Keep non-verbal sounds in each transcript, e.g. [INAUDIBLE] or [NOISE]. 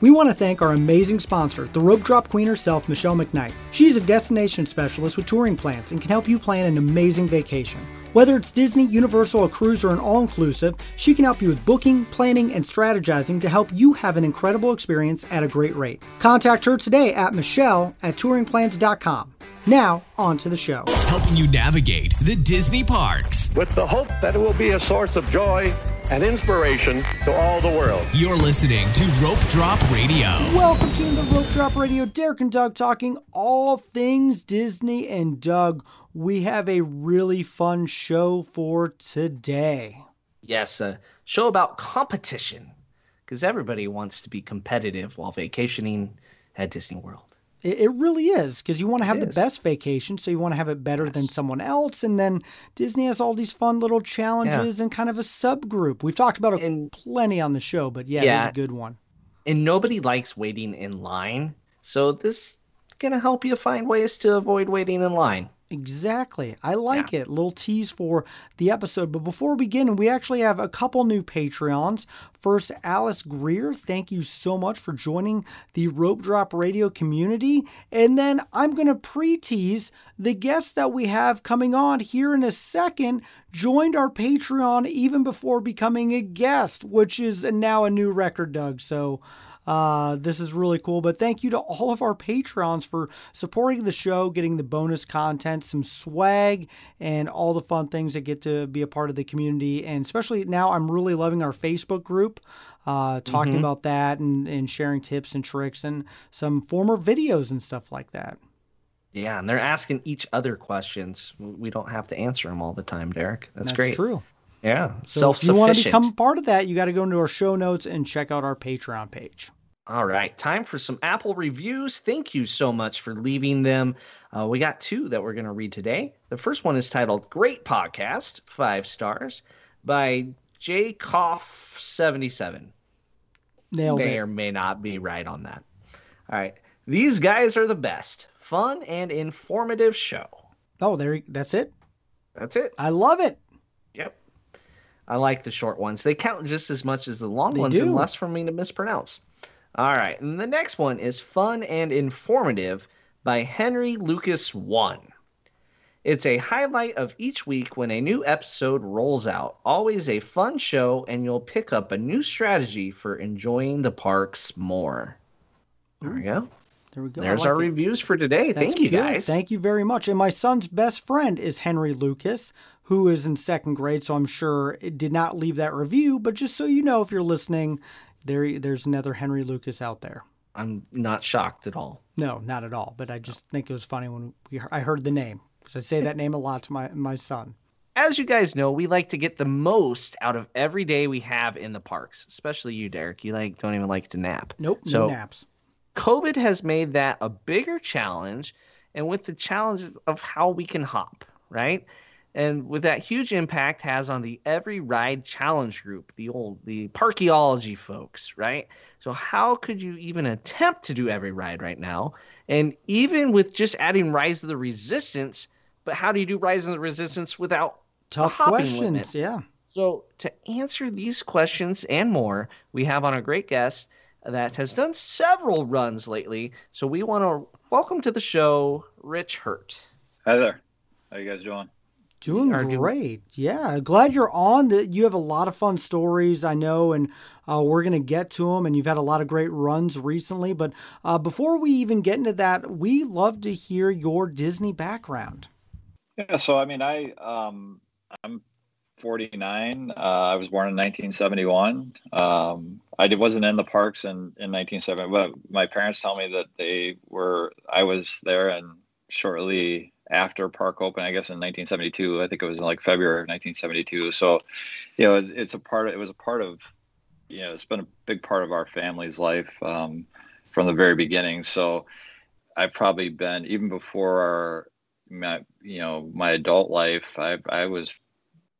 We want to thank our amazing sponsor, the rope drop queen herself, Michelle McKnight. She is a destination specialist with touring plans and can help you plan an amazing vacation. Whether it's Disney, Universal, a cruise, or an all inclusive, she can help you with booking, planning, and strategizing to help you have an incredible experience at a great rate. Contact her today at Michelle at touringplans.com. Now, on to the show. Helping you navigate the Disney parks. With the hope that it will be a source of joy and inspiration to all the world. You're listening to Rope Drop Radio. Welcome to the Rope Drop Radio. Derek and Doug talking all things Disney. And Doug, we have a really fun show for today. Yes, a show about competition because everybody wants to be competitive while vacationing at Disney World. It, it really is because you want to have the best vacation, so you want to have it better than someone else. And then Disney has all these fun little challenges and kind of a subgroup. We've talked about it And- plenty on the show, but yeah, Yeah. it's a good one. And nobody likes waiting in line. So this is going to help you find ways to avoid waiting in line. Exactly. I like it. Little tease for the episode. But before we begin, we actually have a couple new Patreons. First, Alice Greer. Thank you so much for joining the Rope Drop Radio community. And then I'm going to pre tease the guest that we have coming on here in a second. Joined our Patreon even before becoming a guest, which is now a new record, Doug. So. Uh, this is really cool. But thank you to all of our patrons for supporting the show, getting the bonus content, some swag, and all the fun things that get to be a part of the community. And especially now, I'm really loving our Facebook group, uh, talking about that and, and sharing tips and tricks and some former videos and stuff like that. Yeah, and they're asking each other questions. We don't have to answer them all the time, Derek. That's, That's great. true. Yeah, So if you want to become part of that, you got to go into our show notes and check out our Patreon page. All right, time for some Apple reviews. Thank you so much for leaving them. Uh, we got two that we're going to read today. The first one is titled Great Podcast, five stars, by J. Koff77. Nailed May it. or may not be right on that. All right, these guys are the best. Fun and informative show. Oh, there. you- That's it. That's it. I love it. Yep. I like the short ones. They count just as much as the long They ones do. and less for me to mispronounce. All right. And the next one is Fun and Informative by Henry Lucas 1. It's a highlight of each week when a new episode rolls out. Always a fun show, and you'll pick up a new strategy for enjoying the parks more. There we go. There we go. There's like our it. reviews for today. That's Thank you good. guys. Thank you very much. And my son's best friend is Henry Lucas, who is in second grade. So I'm sure it did not leave that review. But just so you know, if you're listening, there there's another Henry Lucas out there. I'm not shocked at all. No, not at all. But I just think it was funny when we, I heard the name because I say that name a lot to my my son. as you guys know, we like to get the most out of every day we have in the parks. Especially you, Derek. You like don't even like to nap. Nope, So- no naps. COVID has made that a bigger challenge, and with the challenges of how we can hop, right? And with that huge impact has on the Every Ride Challenge group, the old the parkeology folks, right? So how could you even attempt to do every ride right now? And even with just adding Rise of the Resistance, but how do you do Rise of the Resistance without a Tough hopping questions. limits? Yeah. So, to answer these questions and more, we have on a great guest that has done several runs lately. So, we want to welcome to the show Rich Hurt. Hi there. How you guys doing? Doing are doing- great. Yeah. Glad you're on. That you have a lot of fun stories, I know, and uh, we're going to get to them. And you've had a lot of great runs recently. But uh, before we even get into that, we love to hear your Disney background. Yeah, so I mean, I um, I'm 49. Uh, I was born in 1971. Um, I did, wasn't in the parks in in 1970, but my parents tell me that they were. I was there, and shortly after park open, I guess in 1972. I think it was in like February of 1972. So, you know, it's, it's a part. Of, it was a part of. You know, it's been a big part of our family's life um, from the very beginning. So, I've probably been even before our my you know my adult life i i was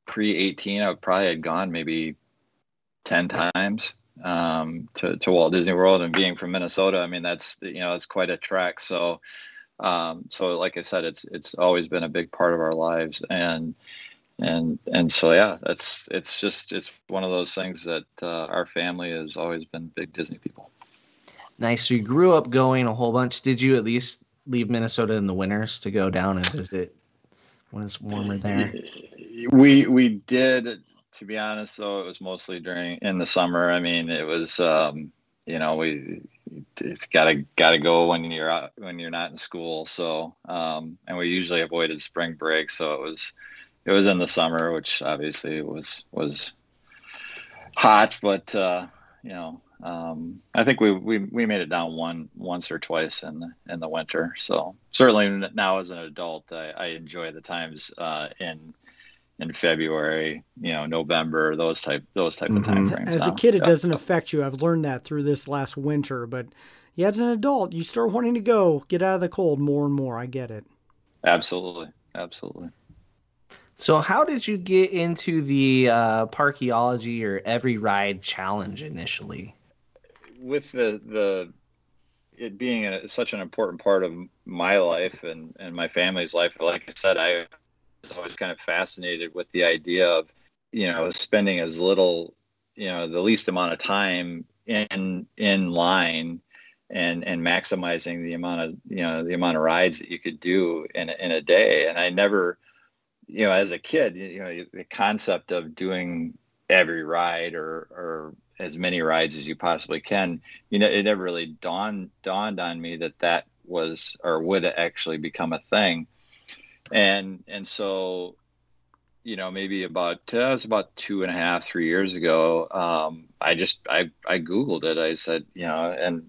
pre 18 i probably had gone maybe 10 times um to, to walt disney world and being from minnesota i mean that's you know it's quite a trek so um so like i said it's it's always been a big part of our lives and and and so yeah that's it's just it's one of those things that uh, our family has always been big disney people Nice. So you grew up going a whole bunch. Did you at least leave Minnesota in the winters to go down and visit when it's warmer there? We we did. To be honest, though, it was mostly during in the summer. I mean, it was um, you know we gotta gotta go when you're out when you're not in school. So um, and we usually avoided spring break, so it was it was in the summer, which obviously was was hot, but uh, you know um, I think we, we we made it down one once or twice in the in the winter. So certainly now as an adult, I, I enjoy the times uh, in in February, you know, November, those type those type mm-hmm. of time frames. As now. a kid, it yeah. doesn't affect you. I've learned that through this last winter, but yeah, as an adult, you start wanting to go get out of the cold more and more. I get it. Absolutely, absolutely. So, how did you get into the uh, parkeology or every ride challenge initially? with the the it being a, such an important part of my life and and my family's life, like I said, I was always kind of fascinated with the idea of you know spending as little you know the least amount of time in in line and and maximizing the amount of you know the amount of rides that you could do in in a day and i never you know as a kid you know the concept of doing every ride or or as many rides as you possibly can. You know, it never really dawned dawned on me that that was or would actually become a thing. And and so, you know, maybe about that was about two and a half, three years ago. Um, I just I I googled it. I said, you know, and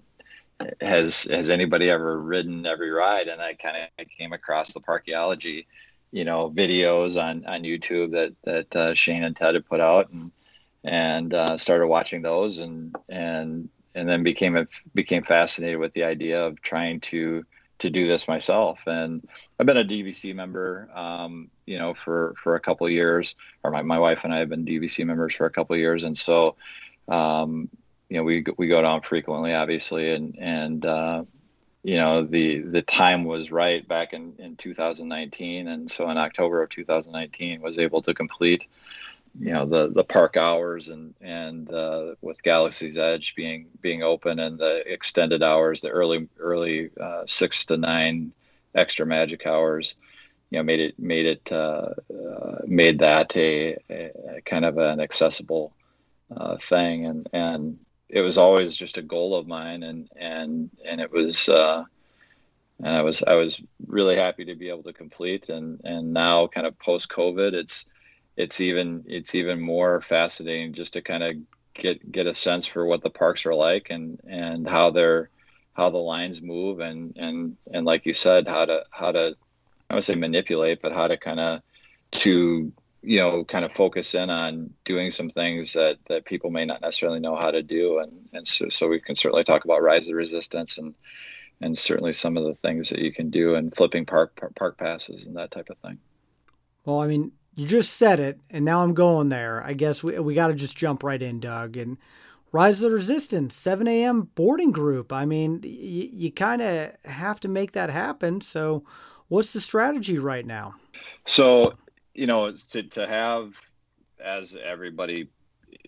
has has anybody ever ridden every ride? And I kind of came across the parkeology, you know, videos on on YouTube that that uh, Shane and Ted had put out, and and uh, started watching those and and and then became a, became fascinated with the idea of trying to to do this myself. And I've been a DVC member um, you know for for a couple years or my, my wife and I have been DVC members for a couple years. And so um, you know we we go down frequently obviously. And and uh, you know the the time was right back in in 2019 and so in October of 2019 was able to complete you know the the park hours and and uh, with Galaxy's Edge being being open and the extended hours, the early early uh, six to nine extra magic hours, you know, made it made it uh, uh made that a, a, kind of an accessible uh, thing, and and it was always just a goal of mine, and and and it was. Uh, and I was I was really happy to be able to complete, and and now kind of post COVID, it's it's even it's even more fascinating just to kind of get get a sense for what the parks are like and and how they're how the lines move and and and like you said how to how to I would say manipulate but how to kind of to you know kind of focus in on doing some things that that people may not necessarily know how to do. And and so, so we can certainly talk about rise of resistance and and certainly some of the things that you can do and flipping park park passes and that type of thing. Well i mean you just said it, and now I'm going there. I guess we, we got to just jump right in, Doug. And Rise of the Resistance, 7 a.m. boarding group. I mean, y- you kind of have to make that happen. So, what's the strategy right now? So, you know, to, to have, as everybody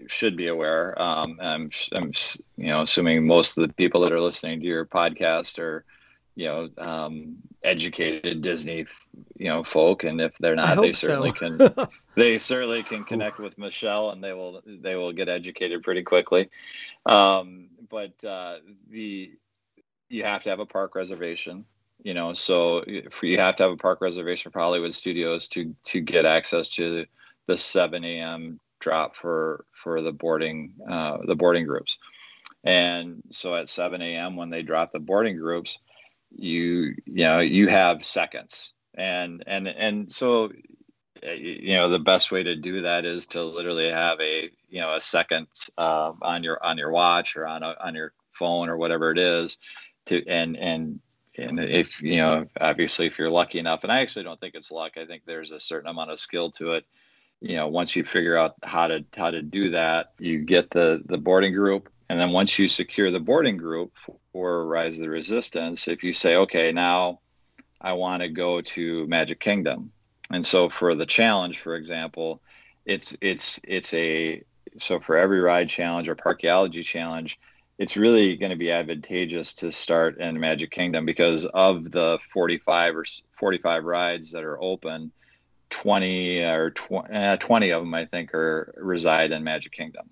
should be aware, um, I'm, I'm, you know, assuming most of the people that are listening to your podcast are you know um, educated Disney you know folk, and if they're not, they certainly so. can. [LAUGHS] they certainly can connect with Michelle, and they will they will get educated pretty quickly. Um, but uh, the you have to have a park reservation. You know, so you have to have a park reservation for Hollywood Studios to to get access to the 7 a.m. drop for for the boarding uh, the boarding groups. And so at 7 a.m. when they drop the boarding groups, you you know you have seconds. And and and so eh, you know the best way to do that is to literally have a you know a second uh, on your on your watch or on a, on your phone or whatever it is to and and and if you know obviously if you're lucky enough and i actually don't think it's luck. I think there's a certain amount of skill to it. You know once you figure out how to how to do that you get the the boarding group. And then once you secure the boarding group for Rise of the Resistance, if you say, okay, now I want to go to Magic Kingdom, and so for the challenge, for example, it's it's it's a so for every ride challenge or parkeology challenge, it's really going to be advantageous to start in Magic Kingdom because of the 45 or 45 rides that are open, 20 or 20, uh, 20 of them I think are reside in Magic Kingdom.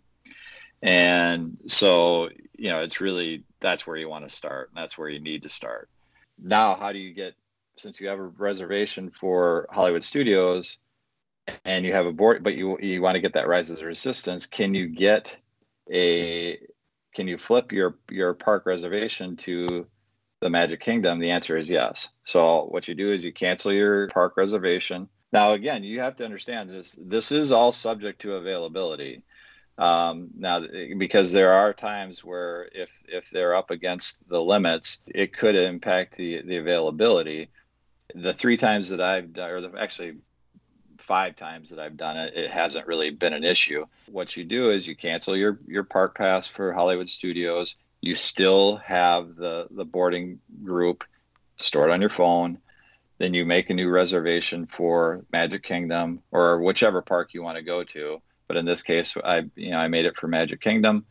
And so, you know, it's really that's where you want to start. That's where you need to start. Now, how do you get since you have a reservation for Hollywood Studios and you have a board but you you want to get that Rise of the Resistance, can you get a can you flip your your park reservation to the Magic Kingdom? The answer is yes. So what you do is you cancel your park reservation. Now again, you have to understand this. This is all subject to availability. Um, now, because there are times where if if they're up against the limits, it could impact the the availability. The three times that I've done, or the, actually five times that I've done it, it hasn't really been an issue. What you do is you cancel your your park pass for Hollywood Studios. You still have the the boarding group stored on your phone. Then you make a new reservation for Magic Kingdom or whichever park you want to go to. But in this case, I you know I made it for Magic Kingdom,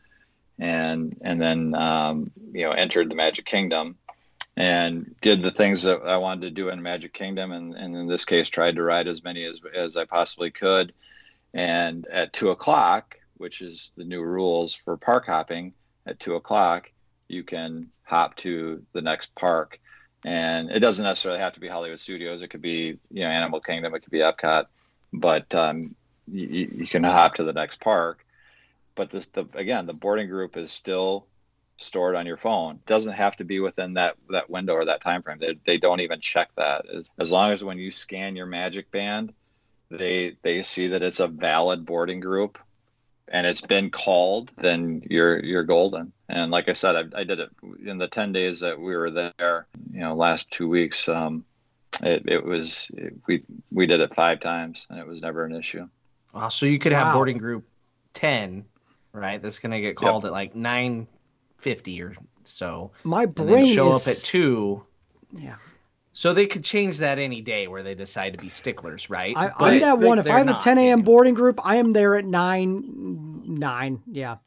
and and then um, you know entered the Magic Kingdom and did the things that I wanted to do in Magic Kingdom, and, and in this case, tried to ride as many as, as I possibly could. And at two o'clock, which is the new rules for park hopping, at two o'clock, you can hop to the next park. And it doesn't necessarily have to be Hollywood Studios. It could be, you know, Animal Kingdom. It could be Epcot. But um, you, you can hop to the next park. But this, the again, the boarding group is still stored on your phone. Doesn't have to be within that that window or that time frame. They, they don't even check that. As, as long as when you scan your Magic Band, they they see that it's a valid boarding group and it's been called, then you're you're golden. And like I said, I, I did it in the ten days that we were there. You know, last two weeks, um, it, it was it, we we did it five times, and it was never an issue. Wow, so you could have wow. boarding group ten, right? That's gonna get called yep. at like nine 50 or so. My brain show is... up at 2. Yeah. So they could change that any day where they decide to be sticklers, right? I, am that one. If I have a 10 a.m. boarding group, I am there at 9. 9. Yeah.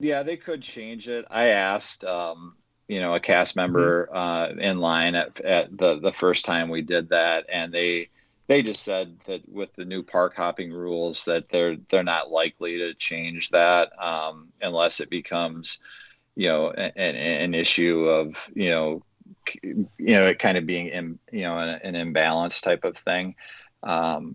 Yeah, they could change it. I asked, um, you know, a cast member mm-hmm. uh, in line at, at the, the first time we did that, and they they just said that with the new park hopping rules that they're they're not likely to change that um, unless it becomes you know an, an issue of you know you know it kind of being in you know an, an imbalance type of thing. Um,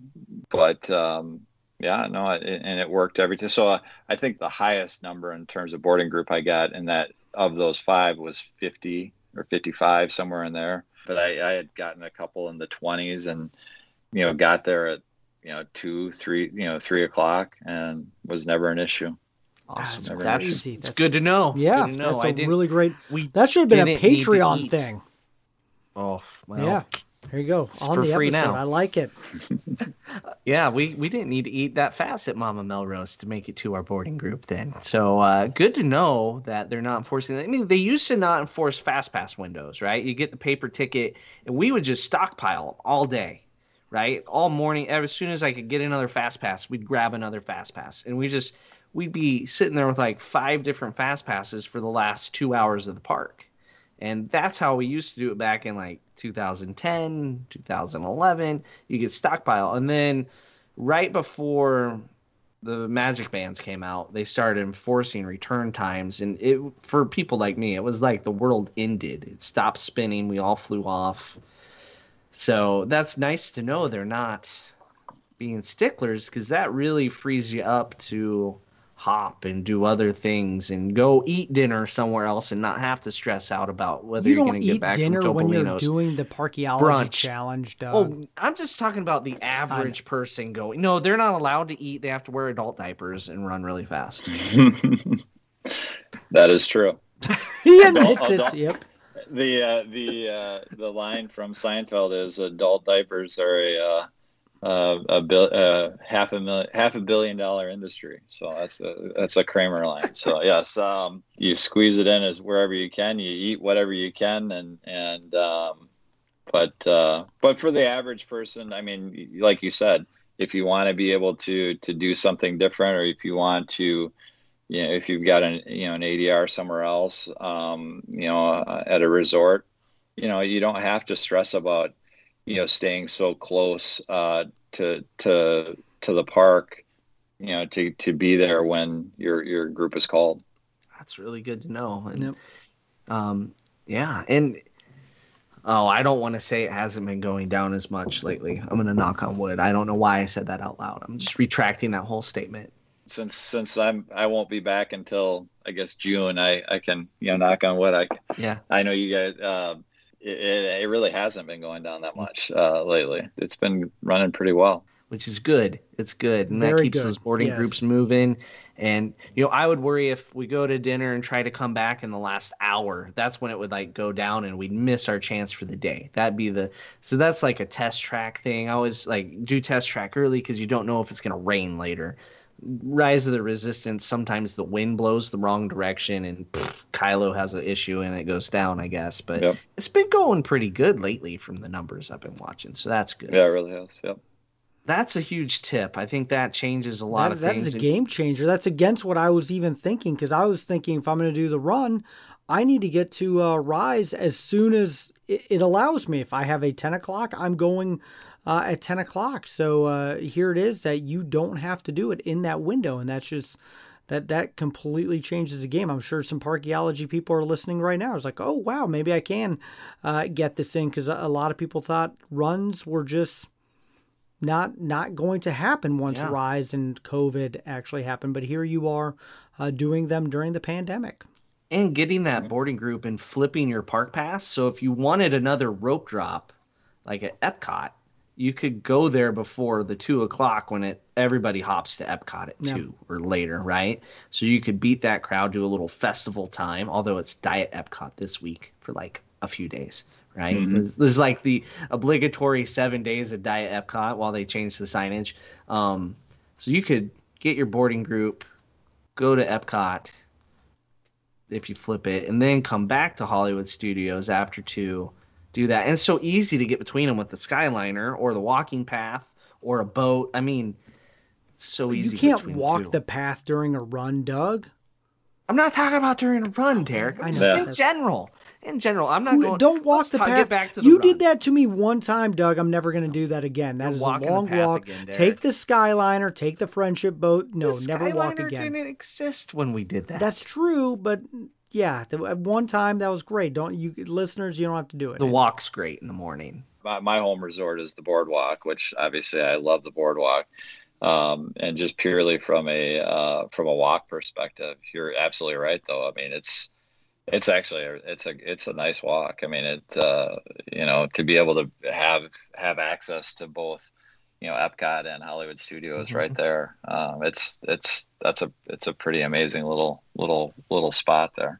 but um, yeah no it, and it worked every time so uh, i think the highest number in terms of boarding group i got in that of those five was 50 or 55 somewhere in there. But I, I had gotten a couple in the 20s and you know, got there at you know two, three, you know, three o'clock, and was never an issue. Awesome. That's, that's, crazy. That's good to know. Yeah, to know. that's a really great. We that should have been a Patreon thing. Oh, well, yeah. There you go. It's On for the free episode. now. I like it. [LAUGHS] [LAUGHS] yeah, we, we didn't need to eat that fast at Mama Melrose to make it to our boarding group then. So uh, good to know that they're not enforcing that. I mean, they used to not enforce fast pass windows, right? You get the paper ticket, and we would just stockpile them all day right? All morning, as soon as I could get another fast pass, we'd grab another fast pass, and we just we'd be sitting there with like five different fast passes for the last two hours of the park, and that's how we used to do it back in like 2010, 2011. You get stockpile, and then right before the magic bands came out they started enforcing return times. And it for people like me it was like the world ended. It stopped spinning. We all flew off so that's nice to know they're not being sticklers because that really frees you up to hop and do other things and go eat dinner somewhere else and not have to stress out about whether you are going to get back dinner from when you're doing the parkeology brunch. challenge. Doug. Oh, I'm just talking about the average person going. No, they're not allowed to eat. They have to wear adult diapers and run really fast. [LAUGHS] that is true. [LAUGHS] he admits adult, it. Yep the uh, the uh, the line from Seinfeld is adult diapers are a uh, uh a bil- uh, half a million half a billion dollar industry. So that's a that's a Kramer line. So [LAUGHS] yes, um, you squeeze it in as wherever you can. You eat whatever you can, and and um, but uh, but for the average person, I mean, like you said, if you want to be able to to do something different, or if you want to you know, if you've got an you know an ADR somewhere else, um, you know, uh, at a resort, you know, you don't have to stress about you know staying so close uh, to to to the park, you know, to to be there when your your group is called. That's really good to know. And Yep. um, yeah, and oh, I don't want to say it hasn't been going down as much lately. I'm gonna knock on wood. I don't know why I said that out loud. I'm just retracting that whole statement. Since since I'm I won't be back until I guess June, I I can you know knock on wood. I Yeah. I know you guys. Uh, it, it, it really hasn't been going down that much uh, lately. It's been running pretty well. which is good. It's good, and that keeps good, those boarding yes. groups moving. And you know, I would worry if we go to dinner and try to come back in the last hour. That's when it would like go down, and we'd miss our chance for the day. That'd be the so that's like a test track thing. I always like do test track early because you don't know if it's gonna rain later. Rise of the Resistance. Sometimes the wind blows the wrong direction, and pff, Kylo has an issue, and it goes down. I guess, but Yep. it's been going pretty good lately from the numbers I've been watching, so that's good Yeah, it really has. Yep. that's a huge tip. I think that changes a lot That, of that things. is a game changer. That's against what I was even thinking because I was thinking if I'm going to do the run, I need to get to uh, Rise as soon as it, it allows me. If I have a 10 o'clock, I'm going uh, at 10 o'clock. So uh, here it is that you don't have to do it in that window, and that's just that that completely changes the game. I'm sure some parkeology people are listening right now. It's like, oh wow, maybe I can uh, get this in because a, a lot of people thought runs were just not not going to happen once Yeah. rise and covid actually happened but here you are uh, doing them during the pandemic and getting that boarding group and flipping your park pass. So if you wanted another rope drop, like at Epcot, you could go there before the two o'clock when it everybody hops to Epcot at Yeah. two or later, right? So you could beat that crowd, do a little festival time. Although it's Diet Epcot this week for like a few days, right? There's, there's like the obligatory seven days of Diet Epcot while they change the signage. Um, so you could get your boarding group, go to Epcot if you flip it, and then come back to Hollywood Studios after two, do that. And it's so easy to get between them with the Skyliner or the walking path or a boat. I mean, it's so easy. you can't walk two. the path during a run doug I'm not talking about during a run, Derek. I know. In general. In general, I'm not Who- going. don't walk the path Get back to the you run. did that to me one time doug i'm never going to do that again That You're is a long walk again, take the skyliner take the friendship boat no The never walk Skyliner again didn't exist when we did that. that's true but yeah the, at one time that was great don't you listeners you don't have to do it the walk's great in the morning. My, my home resort is the boardwalk, which obviously I love the boardwalk. Um, and just purely from a uh, from a walk perspective, you're absolutely right. Though I mean, it's it's actually a, it's a it's a nice walk. I mean, it uh, you know to be able to have have access to both you know Epcot and Hollywood Studios Mhm. right there. Um, it's it's that's a it's a pretty amazing little little little spot there.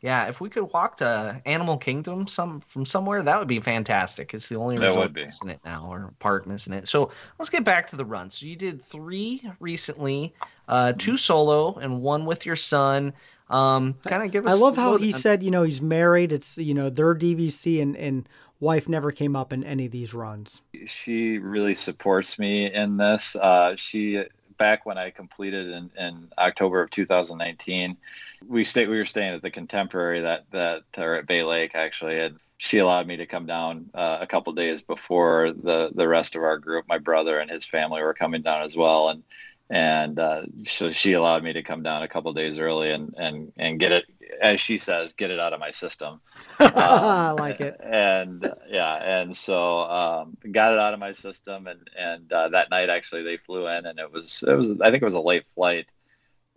Yeah, if we could walk to Animal Kingdom some from somewhere, that would be fantastic. It's the only That resort would be. missing it now, or park missing it. So let's get back to the run. So you did three recently, uh, two solo and one with your son. Um, kind of give us. I love how he said, you know, he's married. It's you know their DVC and and wife never came up in any of these runs. she really supports me in this. Uh, she back when I completed in, in October of 2019, we stayed. We were staying at the Contemporary that that or at Bay Lake actually, and she allowed me to come down uh, a couple days before the the rest of our group. My brother and his family were coming down as well, and and uh, so she allowed me to come down a couple days early and and and get it as she says get it out of my system [LAUGHS] I like it. and uh, yeah and so um, got it out of my system and and uh, that night actually they flew in and it was it was i think it was a late flight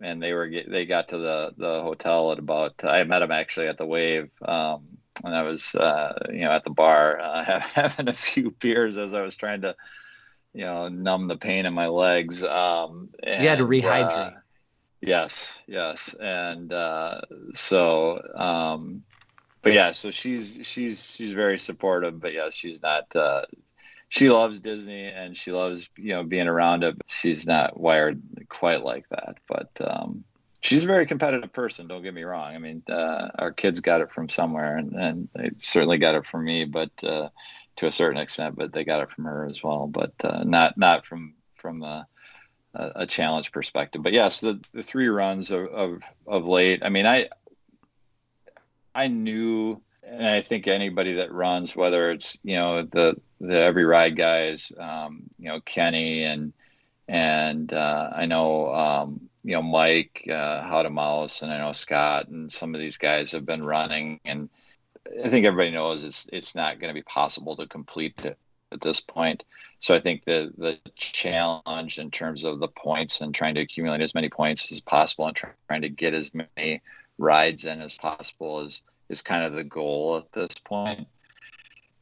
and they were they got to the the hotel at about i met them actually at the wave um, and i was uh, you know at the bar uh, [LAUGHS] having a few beers as i was trying to you know numb the pain in my legs um You had to and, uh, rehydrate. Yes, yes, and uh, so, um, but yeah, so she's she's she's very supportive, but yeah, she's not. Uh, she loves Disney and she loves you know being around it. She's not wired quite like that, but um, she's a very competitive person. Don't get me wrong. I mean, uh, our kids got it from somewhere, and, and they certainly got it from me, but uh, to a certain extent, but they got it from her as well, but uh, not not from from the a, challenge perspective. But yes, the, the three runs of, of of late. I mean, I I knew, and I think anybody that runs, whether it's you know the the every ride guys, um, you know Kenny and and uh, I know um, you know Mike uh, How to Mouse, and I know Scott, and some of these guys have been running, and I think everybody knows it's it's not going to be possible to complete it at this point. So I think the the challenge in terms of the points and trying to accumulate as many points as possible and trying to get as many rides in as possible is is kind of the goal at this point.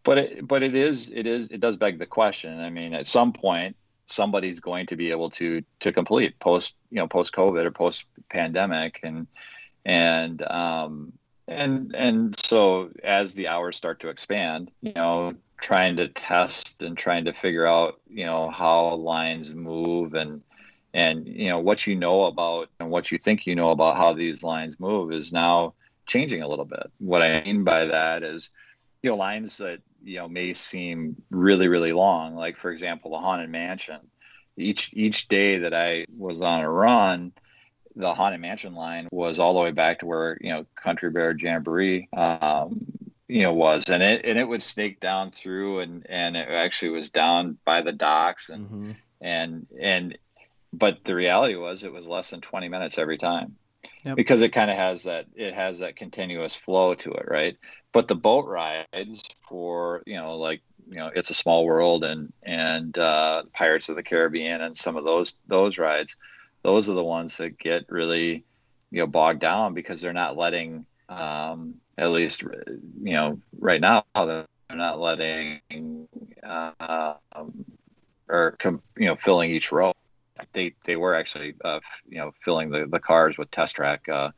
But it but it is it is it does beg the question. I mean, at some point somebody's going to be able to to complete post you know post COVID or post pandemic and and um and and so as the hours start to expand, you know, trying to test and trying to figure out you know how lines move and and you know what you know about and what you think you know about how these lines move is now changing a little bit. What i mean by that is you know lines that you know may seem really really long like for example the haunted mansion. Each each day that i was on a run the haunted mansion line was all the way back to where you know country bear jamboree um, you know was and it and it would snake down through and and it actually was down by the docks and mm-hmm. and and but the reality was it was less than 20 minutes every time yep. because it kind of has that it has that continuous flow to it right but the boat rides for you know like you know it's a small world and and uh, pirates of the caribbean and some of those those rides those are the ones that get really you know bogged down because they're not letting um, at least you know right now they're not letting uh, um, or you know filling each row. They they were actually uh, you know filling the, the cars with test track uh,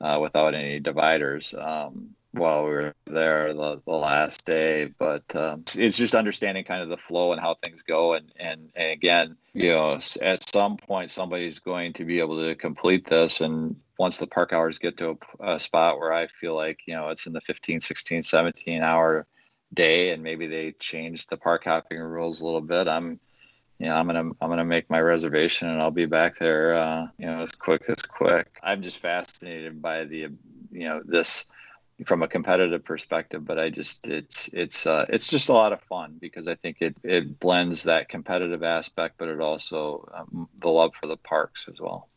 uh, without any dividers um, while we were there the, the last day. But um, it's just understanding kind of the flow and how things go. And, and and again, you know, at some point somebody's going to be able to complete this and once the park hours get to a, a, spot where I feel like, you know, it's in the 15, 16, 17 hour day and maybe they change the park hopping rules a little bit, I'm, you know, I'm gonna I'm gonna make my reservation and I'll be back there, uh, you know, as quick as quick. I'm just fascinated by the, you know, this from a competitive perspective, but I just it's it's uh, it's just a lot of fun because I think it it blends that competitive aspect, but it also um, the love for the parks as well.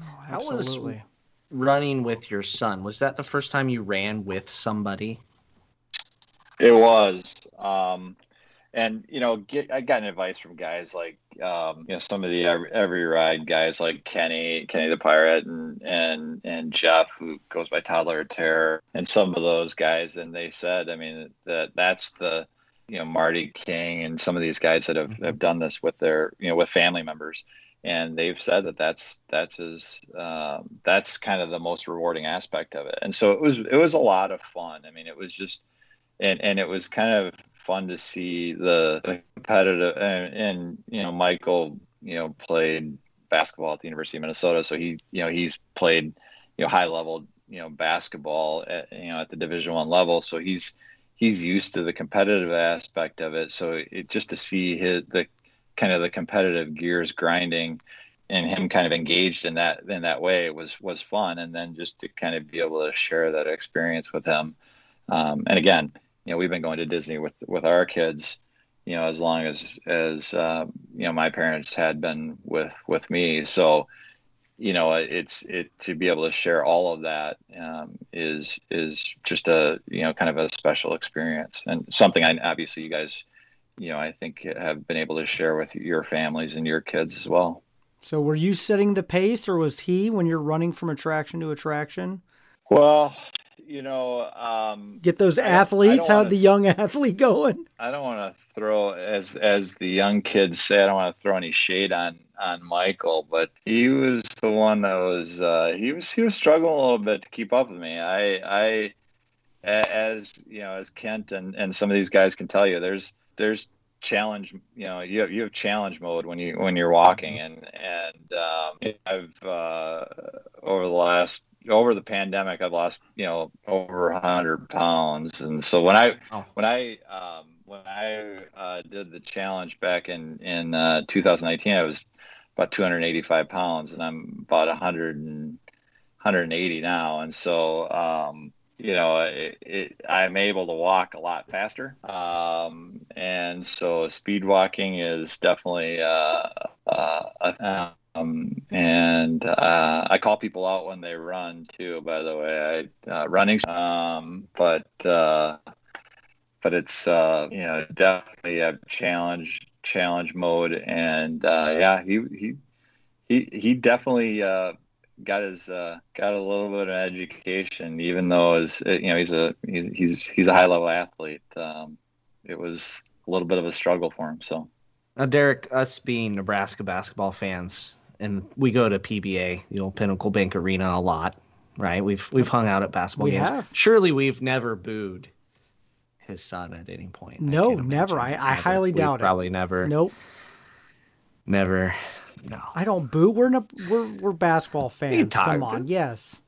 Oh, absolutely. How was running with your son. Was that the first time you ran with somebody? It was. Um, and you know, get I got advice from guys like um, you know some of the every, every, ride guys like Kenny, Kenny the Pirate, and and and Jeff who goes by Toddler Terror, and some of those guys, and they said, I mean, that that's the you know Marty King and some of these guys that have, have done this with their you know with family members. And they've said that that's that's as um, that's kind of the most rewarding aspect of it. And so it was it was a lot of fun. I mean it was just and and it was kind of fun to see the, competitive and, and you know michael you know played basketball at the university of minnesota so he you know he's played you know high level you know basketball at you know at the division one level so he's he's used to the competitive aspect of it. So it just to see his the kind of the competitive gears grinding and him kind of engaged in that in that way was was fun. And then just to kind of be able to share that experience with him um, and again you know we've been going to disney with with our kids you know as long as as uh, you know my parents had been with with me so you know it's it to be able to share all of that um, is is just a you know kind of a special experience and something i obviously you guys you know, I think have been able to share with your families and your kids as well. So, were you setting the pace, or was he when you're running from attraction to attraction? Well, you know, um, get those athletes. How'd the young [LAUGHS] athlete going? I don't want to throw, as as the young kids say, I don't want to throw any shade on on Michael, but he was the one that was uh, he was he was struggling a little bit to keep up with me. I I as you know, as Kent and and some of these guys can tell you, there's there's challenge you know you have, you have challenge mode when you when you're walking and and um, I've uh, over the last over the pandemic I've lost you know over a hundred pounds and so when I oh. when I um, when I uh, did the challenge back in in uh, 2019 I was about 285 pounds, and I'm about 100 and 180 now, and so um, you know, it, it, I'm able to walk a lot faster. Um, and so speed walking is definitely, uh, uh, um, and uh, I call people out when they run too, by the way, I, uh, running, um, but, uh, but it's, uh, you know, definitely a challenge, challenge mode. And, yeah, he, he, he, he definitely, got his uh, got a little bit of education, even though as you know he's a he's he's he's a high level athlete. Um, it was a little bit of a struggle for him. So now, Derek, us being Nebraska basketball fans, and we go to PBA, the old Pinnacle Bank Arena, a lot, right? We've we've hung out at basketball we games. Have. Surely we've never booed his son at any point. No, I never. I, I highly we've doubt probably it. Probably never. Nope. Never no. I don't boo. We're a, we're we're basketball fans. Come on, yes. [LAUGHS]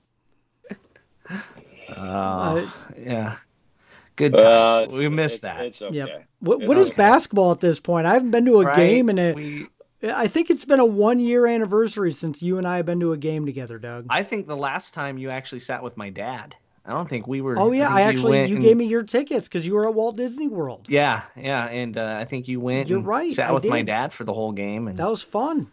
Uh, uh, yeah. Good times. Uh, we missed that. It's okay. Yep. What what is basketball at this point? I haven't been to a right? game in a. We, I think it's been a one year anniversary since you and I have been to a game together, Doug. I think the last time you actually sat with my dad. I don't think we were. Oh yeah, I, I actually you, you gave me your tickets because you were at Walt Disney World. Yeah, yeah, and uh, I think you went. You're right. Sat I with did. my dad for the whole game, and that was fun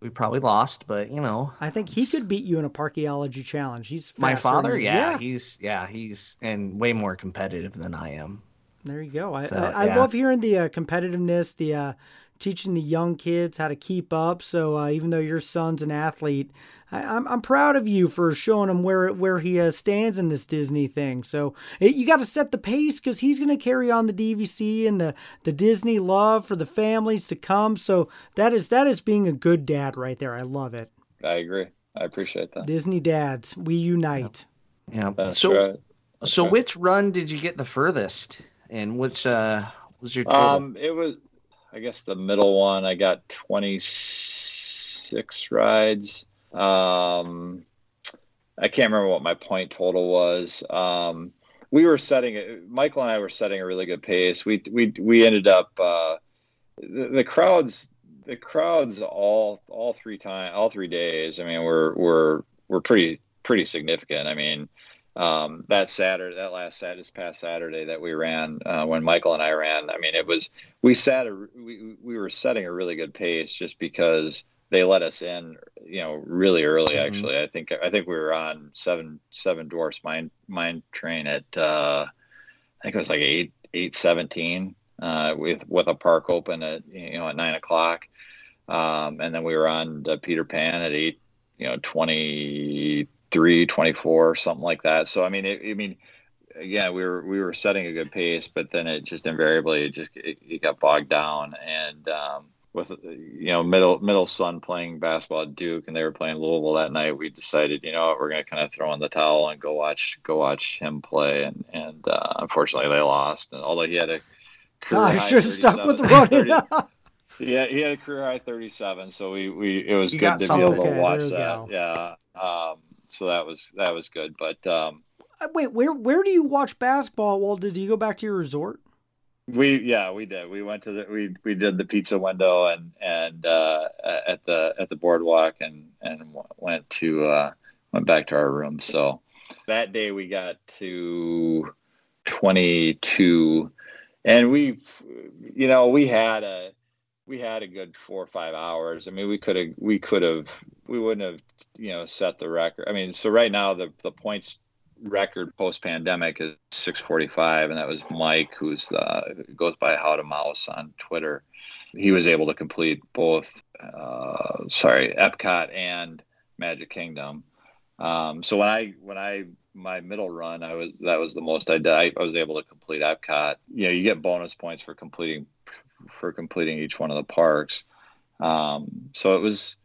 we probably lost, but you know. I think he could beat you in a parkeology challenge. He's my father. Yeah, yeah, he's yeah, he's and way more competitive than I am. There you go. I so, I, I yeah. love hearing the uh, competitiveness, the uh, teaching the young kids how to keep up. So uh, even though your son's an athlete, I, am I'm, I'm proud of you for showing him where where he uh, stands in this Disney thing. So it, you got to set the pace because he's going to carry on the DVC and the the Disney love for the families to come. So that is that is being a good dad right there. I love it. I agree. I appreciate that. Disney dads, we unite. Yeah. yeah. So right. so right. which run did you get the furthest, and which uh was your total? Um, it was I guess the middle one, I got 26 rides. Um, I can't remember what my point total was. Um, we were setting it Michael and I were setting a really good pace. We we we ended up uh, the, the crowds the crowds all all three time all three days. I mean, we're we're we're pretty pretty significant. I mean, um, that Saturday, that last Saturday, this past Saturday that we ran, uh, when Michael and I ran, I mean, it was we sat a, we we were setting a really good pace just because they let us in, you know, really early. Mm-hmm. Actually, I think I think we were on seven seven dwarfs mine mine train at uh, I think it was like eight eight seventeen uh, with with a park open at you know at nine o'clock, um, and then we were on the Peter Pan at eight you know twenty three, 24, something like that. So I mean, it, I mean, yeah, we were we were setting a good pace, but then it just invariably it just it, it got bogged down. And um, with you know middle middle son playing basketball at Duke, and they were playing Louisville that night, we decided you know what, we're going to kind of throw in the towel and go watch go watch him play. And and uh, unfortunately they lost. And although he had a career I should have stuck with running. [LAUGHS] yeah, he had a career high 37, so we, we it was you good to be able okay, to watch that. Go. Yeah, um, so that was that was good. But um, uh, wait, where where do you watch basketball? Well, did you go back to your resort? We yeah we did. We went to the we we did the pizza window and and uh, at the at the boardwalk and and went to uh, went back to our room. So that day we got to twenty two, and we you know we had a we had a good four or five hours. I mean we could have we could have we wouldn't have you know set the record. I mean, so right now the the points record post pandemic is 645, and that was Mike, who's the goes by How to Mouse on Twitter. He was able to complete both, uh, sorry, Epcot and Magic Kingdom. Um, so when I when I my middle run, I was that was the most I did. I, was able to complete Epcot. You know, you get bonus points for completing for completing each one of the parks. Um, so it was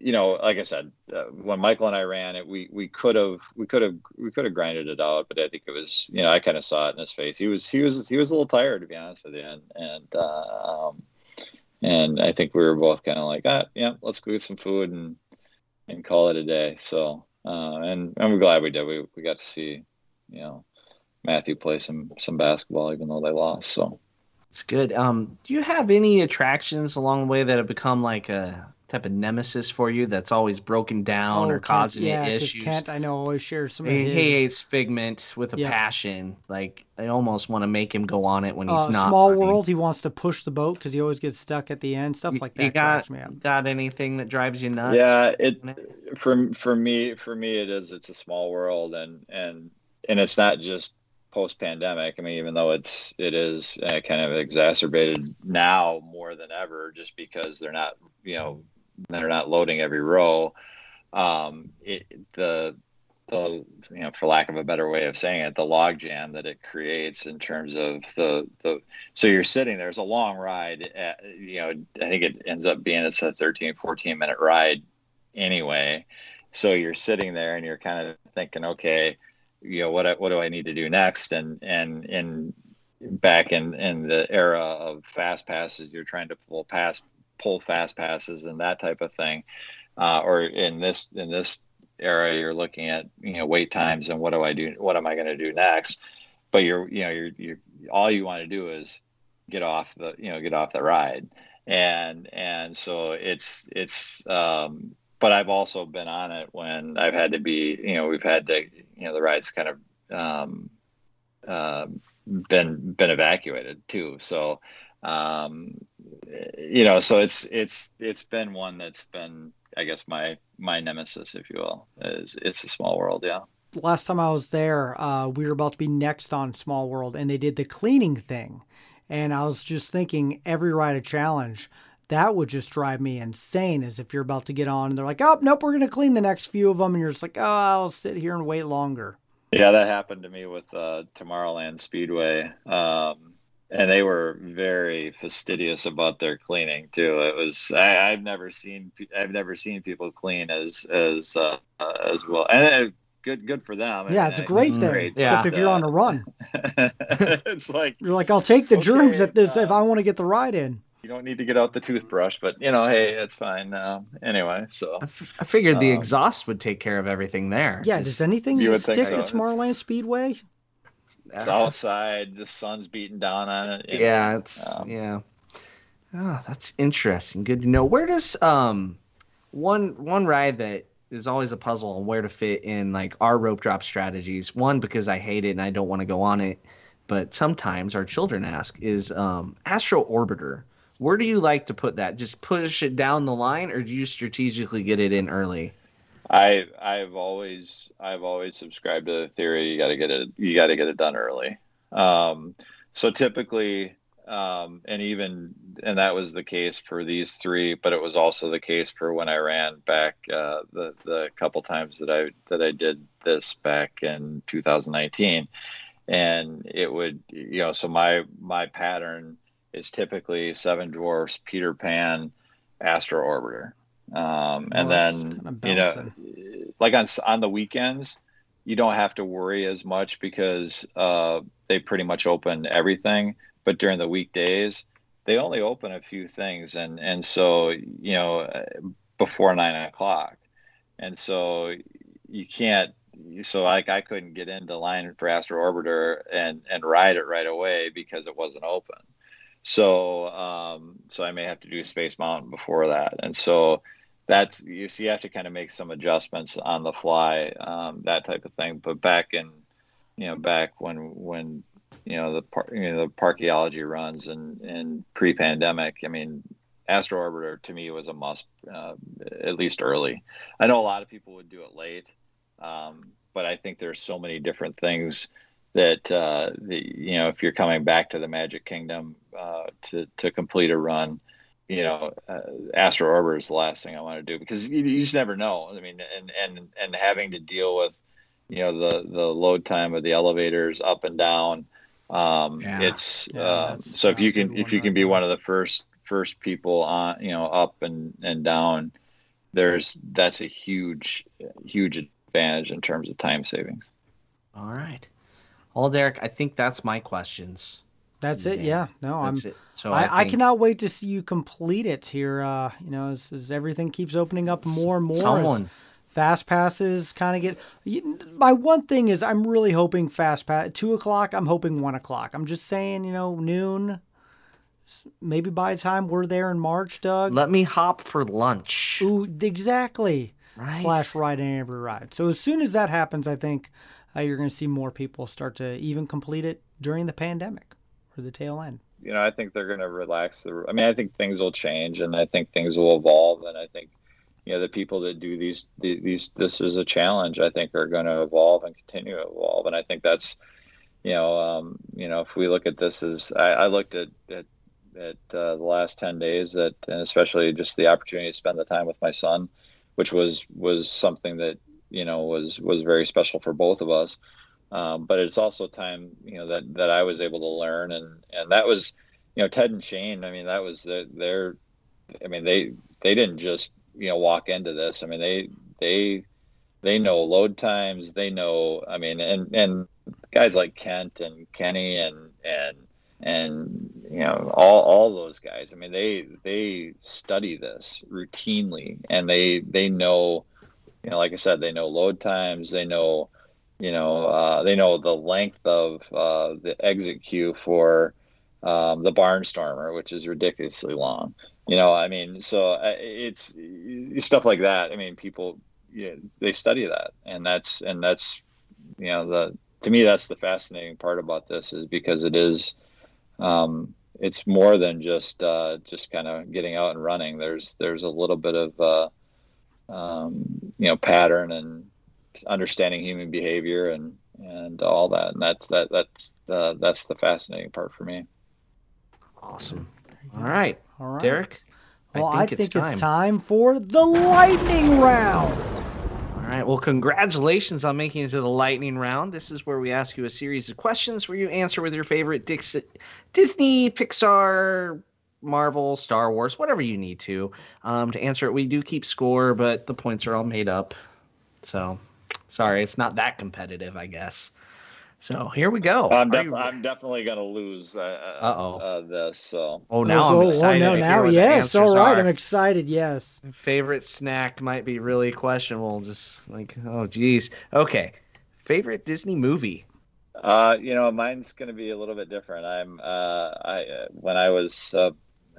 you know, like I said, uh, when Michael and I ran it, we we could have we could have we could have grinded it out, but I think it was you know I kind of saw it in his face. He was he was he was a little tired to be honest with you, and and uh, um, and I think we were both kind of like, ah, yeah, let's go get some food and and call it a day. So uh, and and we're glad we did. We we got to see you know Matthew play some some basketball even though they lost. So It's good. Um, do you have any attractions along the way that have become like a type of nemesis for you that's always broken down Oh, or Kent- causing yeah, issues? Kent, I know, always shares some of he, his. he hates Figment with a Yeah. passion. Like I almost want to make him go on it when he's uh, not. Small running. World, he wants to push the boat because he always gets stuck at the end. Stuff You- like You that got cracks me up. got anything that drives you nuts? Yeah, it for for me for me it is it's a small world and and and it's not just post pandemic. I mean, even though it's it is uh, kind of exacerbated now more than ever, just because they're not you know they're not loading every row. Um, it the the you know for lack of a better way of saying it, the log jam that it creates in terms of the the so you're sitting there. It's a long ride. At, you know, I think it ends up being it's a 13, 14 minute ride anyway. So you're sitting there and you're kind of thinking, okay, you know, what what do I need to do next? And and in back in in the era of fast passes, you're trying to pull pass pull fast passes and that type of thing. Uh, or in this in this era, you're looking at you know wait times and what do I do? What am I going to do next? But you're you know you're you're all you want to do is get off the you know get off the ride and and so it's it's um but I've also been on it when I've had to be, you know, we've had to, you know, the ride's kind of um, uh, been been evacuated too. So, um, you know, so it's it's it's been one that's been, I guess, my my nemesis, if you will. Is it's a small world, yeah. last time I was there, uh, we were about to be next on Small World, and they did the cleaning thing. And I was just thinking, every ride a challenge, that would just drive me insane. As if you're about to get on, and they're like, "Oh, nope, we're gonna clean the next few of them," and you're just like, "Oh, I'll sit here and wait longer." Yeah, that happened to me with uh, Tomorrowland Speedway. Um, and they were very fastidious about their cleaning too. It was I, I've never seen I've never seen people clean as as uh, uh, as well. And uh, good good for them. Yeah, I it's a great it's thing. great Yeah. Except if you're on a run, [LAUGHS] it's like you're like, "I'll take the germs at this if uh, I want to get the ride in." you don't need to get out the toothbrush, but you know, hey, it's fine. Um, anyway, so I, f- I figured the Um, exhaust would take care of everything there. Yeah, Just- does anything You stick so. to It's- Tomorrowland Speedway? It's outside, the sun's beating down on it. you know. yeah, it's Um, yeah. Oh, that's interesting. Good to know. Where does um one one ride that is always a puzzle on where to fit in like our rope drop strategies. One because I hate it and I don't want to go on it, but sometimes our children ask is um Astro Orbiter. Where do you like to put that? Just push it down the line, or do you strategically get it in early? I I've always I've always subscribed to the theory you got to get it you got to get it done early. Um, so typically, um, and even and that was the case for these three, but it was also the case for when I ran back uh, the the couple times that I that I did this back in 2019, and it would you know so my my pattern is typically Seven Dwarfs, Peter Pan, Astro Orbiter. Um, and that's then kinda you know, like on on the weekends, you don't have to worry as much because uh, they pretty much open everything. But during the weekdays, they only open a few things, and and so you know uh, before nine o'clock, and so you can't. So like I couldn't get into line for Astro Orbiter and and ride it right away because it wasn't open. So um, so I may have to do Space Mountain before that, and so that's you see you have to kind of make some adjustments on the fly, um, that type of thing. But back in you know back when when you know the par- you know the parkeology runs and and pre-pandemic, I mean. Astro Orbiter to me was a must, uh, at least early. I know a lot of people would do it late, um, but I think there's so many different things that uh, the, you know if you're coming back to the Magic Kingdom uh, to to complete a run, you know, uh, Astro Orbiter is the last thing I want to do because you, you just never know. I mean, and and and having to deal with, you know, the the load time of the elevators up and down. Um, Yeah. It's Yeah, uh, so if you can if you can be one of the first first people on, you know, up and and down, there's that's a huge huge advantage in terms of time savings. All right. Well, Derek, I think that's my questions. That's it. Yeah, Yeah. No, I'm. It. So I, I think cannot wait to see you complete it here. Uh, you know, as, as everything keeps opening up more and more. Someone. fast passes kind of get. you- My one thing is, I'm really hoping fast pass two o'clock. I'm hoping one o'clock. I'm just saying, you know, noon. maybe by the time we're there in March, Doug. Let me hop for lunch. Ooh, exactly. Right. Slash ride in every ride. So as soon as that happens, I think uh, you're going to see more people start to even complete it during the pandemic or the tail end. You know, I think they're going to relax the. I mean, I think things will change, and I think things will evolve, and I think you know the people that do these these this is a challenge. I think are going to evolve and continue to evolve, and I think that's you know um, you know if we look at this as I, I looked at at, at uh, the last ten days that and especially just the opportunity to spend the time with my son, which was was something that you know was was very special for both of us. Um, but it's also time you know that that I was able to learn and and that was you know Ted and Shane I mean that was the, their I mean they they didn't just you know walk into this. I mean they they they know load times they know I mean and and guys like Kent and Kenny and and and you know all all those guys I mean they they study this routinely and they they know you know like I said they know load times they know you know, uh, they know the length of uh, the exit queue for um, the Barnstormer, which is ridiculously long. You know, I mean, so uh, it's stuff like that. I mean, people, they study that, and that's and that's, you know, the to me that's the fascinating part about this is because it is, um, it's more than just uh, just kind of getting out and running. There's there's a little bit of uh, um, you know pattern and understanding human behavior and and all that. And that's that that's the that's the fascinating part for me. Awesome. All right. All right. Derek well i think, I think it's, time. it's time for the lightning round. All right. Well congratulations on making it to the lightning round. This is where we ask you a series of questions where you answer with your favorite Dix- disney pixar Marvel, Star Wars, whatever you need to um, to answer it. We do keep score, but the points are all made up. So sorry, it's not that competitive, I guess. So here we go. I'm, def- you... I'm definitely gonna lose. Uh, Uh-oh. Uh, this. So. Oh, now oh, I'm excited. Oh, no, now yes. All right, are. I'm excited. Yes. Favorite snack might be really questionable. Just like, oh, geez. Okay. Favorite Disney movie. Uh, you know, mine's gonna be a little bit different. I'm. Uh, I uh, when I was uh,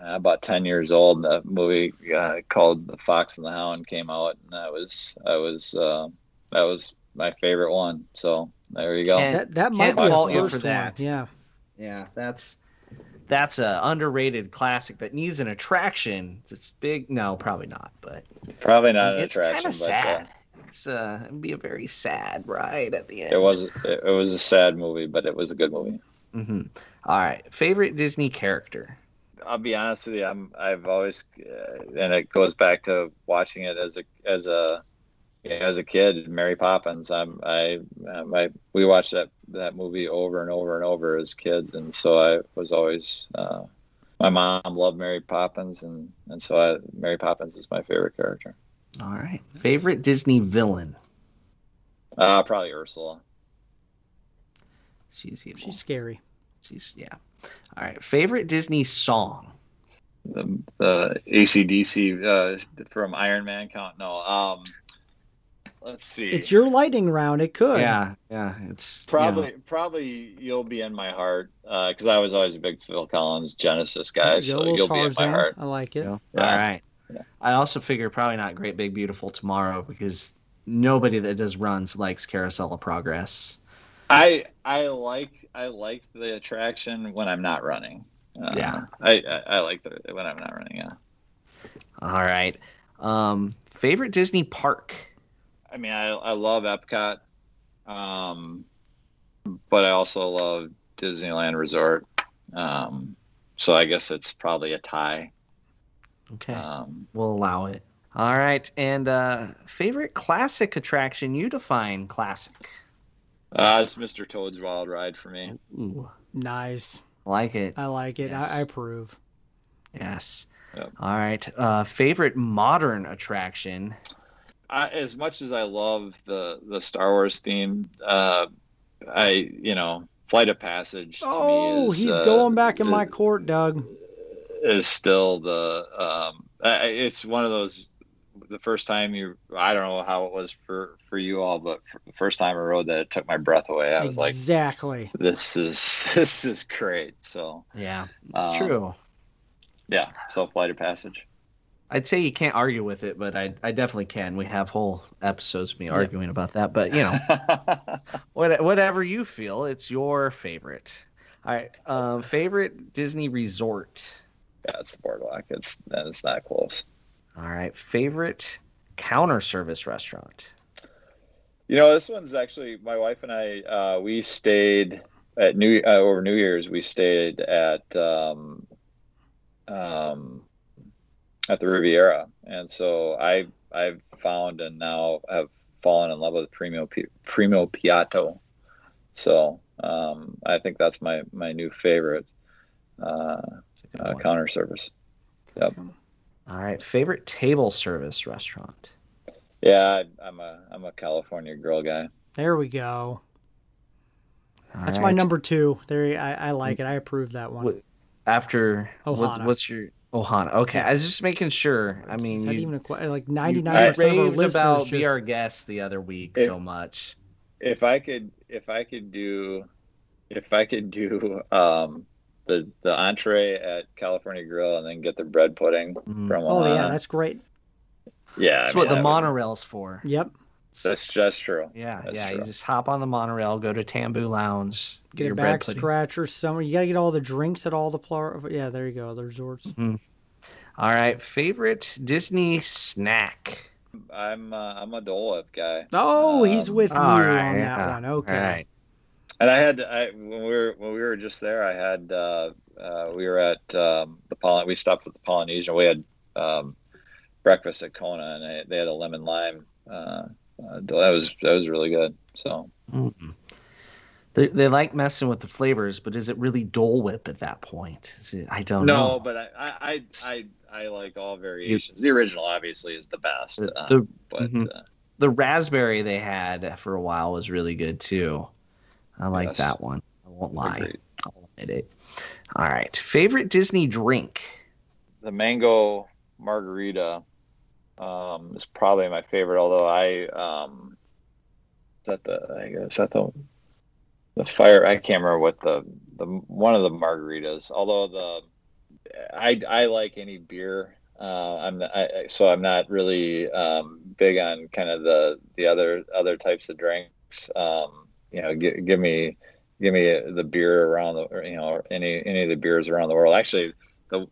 about 10 years old a movie uh, called the fox and the hound came out and that was i was uh, that was my favorite one. So there you go. Can't, that, that might be fault you for that. one. yeah. Yeah that's that's a underrated classic that needs an attraction. It's big no probably not but probably not an it's attraction kind of sad. Uh, it's uh it'd be a very sad ride at the end. It was it, it was a sad movie but it was a good movie. Mm-hmm. All right. Favorite disney character? I'll be honest with you. I'm I've always, uh, and it goes back to watching it as a as a as a kid, Mary Poppins. I'm I I we watched that that movie over and over and over as kids, and so I was always. Uh, my mom loved Mary Poppins, and and so I, Mary Poppins is my favorite character. All right, favorite Disney villain. Uh, probably Ursula. She's evil. She's scary. She's yeah. All right. Favorite Disney song? The, the ACDC uh, from Iron Man count? No. Um, let's see. It's your lighting round. It could. Yeah, yeah. It's probably you know. probably you'll be in my heart because uh, I was always a big Phil Collins Genesis guy. You so go, you'll Tarzan. be in my heart. I like it. Yeah. All right. Yeah. I also figure probably not Great Big Beautiful Tomorrow because nobody that does runs likes Carousel of Progress. I I like I like the attraction when I'm not running. Uh, yeah, I, I, I like the when I'm not running. Yeah. All right. Um, favorite Disney park. I mean, I I love Epcot, um, but I also love Disneyland Resort. Um, so I guess it's probably a tie. Okay. Um, we'll allow it. All right. And uh, favorite classic attraction? You define classic. Uh, it's Mr. Toad's Wild Ride for me. Ooh, nice. Like it. I like it. Yes. I, I approve. Yes. Yep. All right. Uh, favorite modern attraction. I, as much as I love the the Star Wars theme, uh, I you know Flight of Passage. oh, is, he's uh, going back in the, my court, Doug. Is still the um, it's one of those the first time you I don't know how it was for for you all, but the first time I rode that, it took my breath away. I was exactly. like, exactly, "This is [LAUGHS] this is great." So yeah, it's um, true. yeah, self flight of passage. I'd say you can't argue with it, but I I definitely can. We have whole episodes of me arguing about that. But you know, [LAUGHS] what, whatever you feel, it's your favorite. All right, um, favorite Disney resort. Yeah, it's the boardwalk. It's that it's not close. All right, favorite counter service restaurant. You know, this one's actually my wife and I. Uh, we stayed at New uh, over New Year's. We stayed at um, um, at the Riviera, and so I I've found and now have fallen in love with Primo Primo Piatto. So um, I think that's my my new favorite uh, uh, counter service. Yep. All right, favorite table service restaurant. Yeah, I, am a I'm a California Grill guy. There we go. All That's right. my number two. There, I, I like it. I approve that one. After Ohana. what's your Ohana? Okay. I was just making sure. I mean, you, even a, like ninety nine percent of our about just... be our guest the other week if, so much. If I could, if I could do, if I could do um, the the entree at California Grill and then get the bread pudding mm. from. Oh yeah, that's great. Yeah, that's I mean, what the monorail's for. Yep. That's just true. Yeah, That's yeah. True. You just hop on the monorail, go to Tambu Lounge, get, get a back scratch or something. You gotta get all the drinks at all the pl- Yeah, there you go. The resorts. Mm-hmm. All right, favorite Disney snack. I'm uh, I'm a Dole Whip guy. Oh, um, he's with you right, on yeah. that one. Okay. All right. And I had I when we were when we were just there, I had uh, uh, we were at um, the Poly- we stopped at the Polynesian. We had um, breakfast at Kona, and I, they had a lemon lime uh, that was that was really good. So. Mm-hmm. They, they like messing with the flavors, but is it really Dole Whip at that point? It, I don't no, know. No, but I, I I I like all variations. The original obviously is the best. The, uh, the but mm-hmm. uh, the raspberry they had for a while was really good too. I like yes. that one. I won't lie. Agreed. I'll admit it. All right, favorite Disney drink. The mango margarita um, is probably my favorite. Although I um, is that the I guess that the the fire I can't remember what the the one of the margaritas. Although the I I like any beer. Uh, I'm I, so I'm not really um, big on kind of the the other other types of drinks. Um, you know, give, give me give me the beer around the you know any any of the beers around the world. Actually, the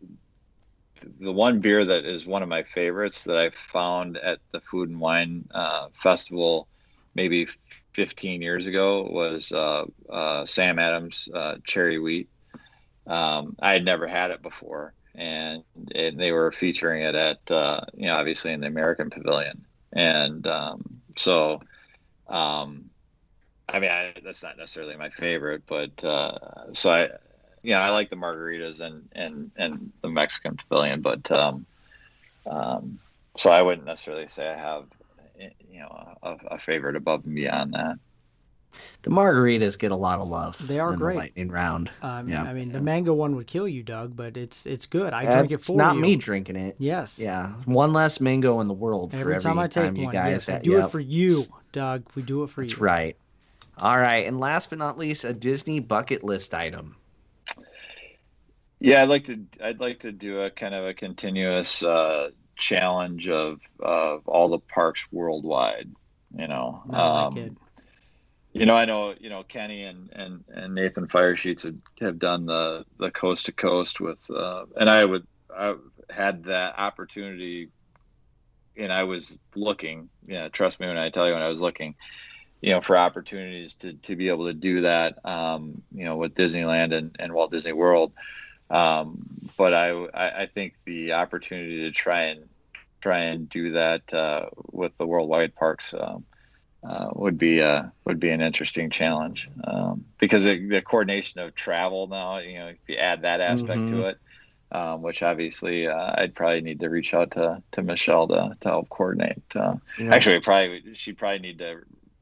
the one beer that is one of my favorites that I found at the Food and Wine uh, Festival maybe 15 years ago was uh, uh, Sam Adams uh, Cherry Wheat. Um, I had never had it before, and, and they were featuring it at uh, you know obviously in the American Pavilion, and um, so. Um, I mean, I, that's not necessarily my favorite, but uh, so I, yeah, I like the margaritas and and and the Mexican pavilion, but um, um, so I wouldn't necessarily say I have you know a, a favorite above and beyond that. The margaritas get a lot of love. They are great. The lightning round. Um, yeah. I mean, the mango one would kill you, Doug, but it's it's good. I drink it for not you. Not me drinking it. Yes. Yeah. One less mango in the world every, every time I take time one. yes, I do yep. it for you, Doug. We do it for That's you. That's right. All right, and last but not least, a Disney bucket list item. Yeah, I'd like to. I'd like to do a kind of a continuous uh, challenge of of all the parks worldwide. You know, um, like you know, I know you know Kenny and and, and Nathan Firesheets have, have done the the coast to coast with, uh, and I would I had that opportunity, and I was looking. Yeah, trust me when I tell you when I was looking you know, for opportunities to, to be able to do that, um, you know, with Disneyland and, and Walt Disney World. Um, but I, I think the opportunity to try and try and do that uh, with the worldwide parks uh, uh, would be uh, would be an interesting challenge um, because it, the coordination of travel now, you know, if you add that aspect mm-hmm. to it, um, which obviously uh, I'd probably need to reach out to, to Michelle to, to help coordinate. Uh, yeah. Actually, probably she'd probably need to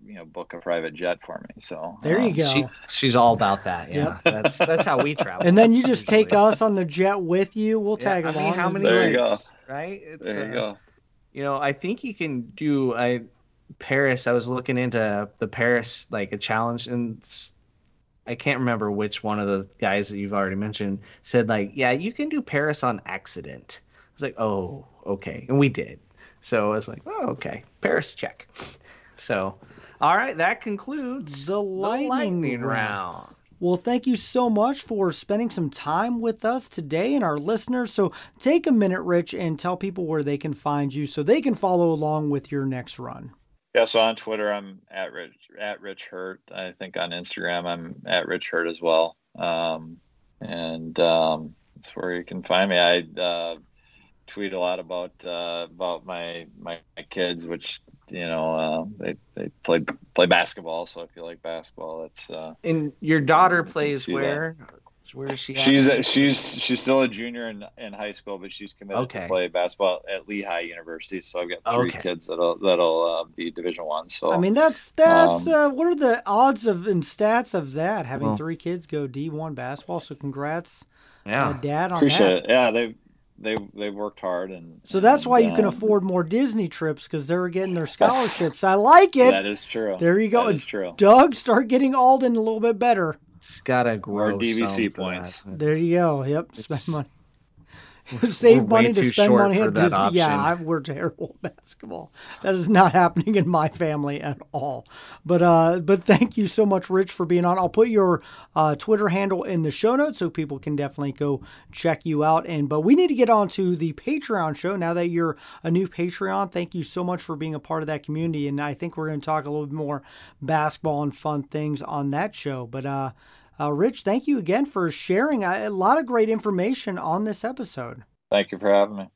you know book a private jet for me. So there you um, go. She, she's all about that. Yeah, yep. that's that's how we travel. And then you just take us on the jet with you. We'll tag yeah, along. Mean, how many there you go. Right? It's, there you uh, go. You know, I think you can do I Paris. I was looking into the Paris like a challenge, and I can't remember which one of the guys that you've already mentioned said like, yeah, you can do Paris on accident. I was like, oh, okay, and we did. So I was like, oh, okay, Paris check. So, all right, that concludes The lightning round. round. Well, thank you so much for spending some time with us today and our listeners. So take a minute, Rich, and tell people where they can find you so they can follow along with your next run. Yeah, so on Twitter I'm at Rich at Rich Hurt. I think on Instagram I'm at Rich Hurt as well. Um, and um, that's where you can find me. I uh, tweet a lot about uh, about my, my my kids, which you know uh, they they play play basketball. So if you like basketball, it's uh, And your daughter plays see that. where? Where is she? At? she's she's she's still a junior in, in high school, but she's committed Okay. to play basketball at Lehigh University. So I've got three Okay. kids that'll that'll uh, be Division One. So I mean, that's that's Um, uh, what are the odds of and stats of that having Well- three kids go D one basketball? So congrats, yeah. uh, Dad, on appreciate that. it. Yeah, they they they've worked hard and So that's why you can um, afford more Disney trips because they're getting their scholarships. I like it. That is true. There you go. That is true. Doug, start getting Alden a little bit better. It's gotta grow. DVC points. that. There you go. Yep. It's- spend money. [LAUGHS] Save We're money to spend money for at that Disney. Yeah. I, we're terrible at [LAUGHS] basketball. That is not [LAUGHS] happening in my family at all. But uh, but thank you so much, Rich, for being on. I'll put your uh, Twitter handle in the show notes so people can definitely go check you out. And but we need to get on to the Patreon show now that you're a new Patreon. Thank you so much for being a part of that community. And I think we're going to talk a little bit more basketball and fun things on that show. But uh, uh, Rich, thank you again for sharing a, a lot of great information on this episode. Thank you for having me.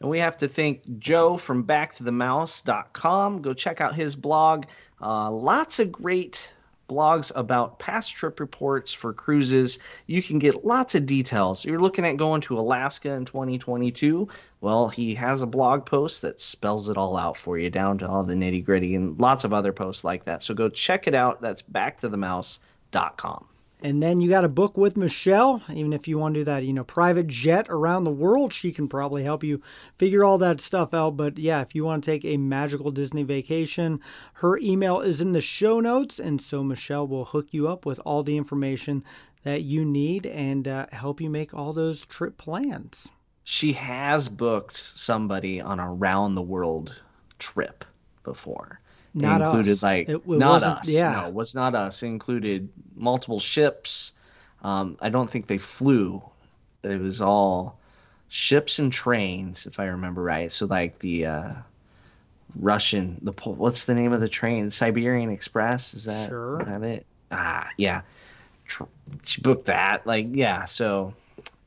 And we have to thank Joe from backtothemouse.com. Go check out his blog. Uh, lots of great blogs about past trip reports for cruises. You can get lots of details. You're looking at going to Alaska in 2022. Well, he has a blog post that spells it all out for you, down to all the nitty gritty, and lots of other posts like that. So go check it out. That's backtothemouse.com. And then you got a book with Michelle. Even if you want to do that, you know, private jet around the world, she can probably help you figure all that stuff out. But yeah, if you want to take a magical Disney vacation, her email is in the show notes. And so Michelle will hook you up with all the information that you need and uh, help you make all those trip plans. she has booked somebody on a round the world trip before. It Not included us. like It- it not us. yeah. No, it was not us. It included multiple ships. Um, I don't think they flew. It was all ships and trains, if I remember right. So like the uh, Russian, the what's the name of the train? Siberian Express. Is that Sure. is that it? Ah, yeah. She booked that. Like, yeah. So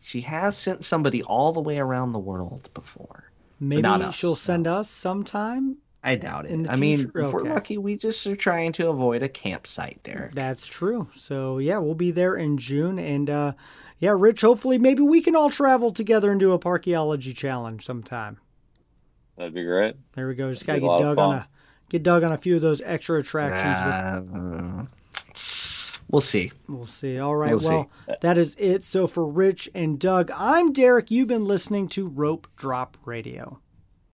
she has sent somebody all the way around the world before. Maybe us, she'll no. send us sometime. I doubt it. In the I mean, future? if we're lucky, we just are trying to avoid a campsite, Derek. That's true. So yeah, we'll be there in June, and uh, yeah, Rich. Hopefully, maybe we can all travel together and do a parkeology challenge sometime. That'd be great. There we go. Just That'd gotta get a lot of Doug on a get Doug on a few of those extra attractions. with- Uh, we'll see. We'll see. All right. We'll see. well, that is it. So for Rich and Doug, I'm Derek. You've been listening to Rope Drop Radio.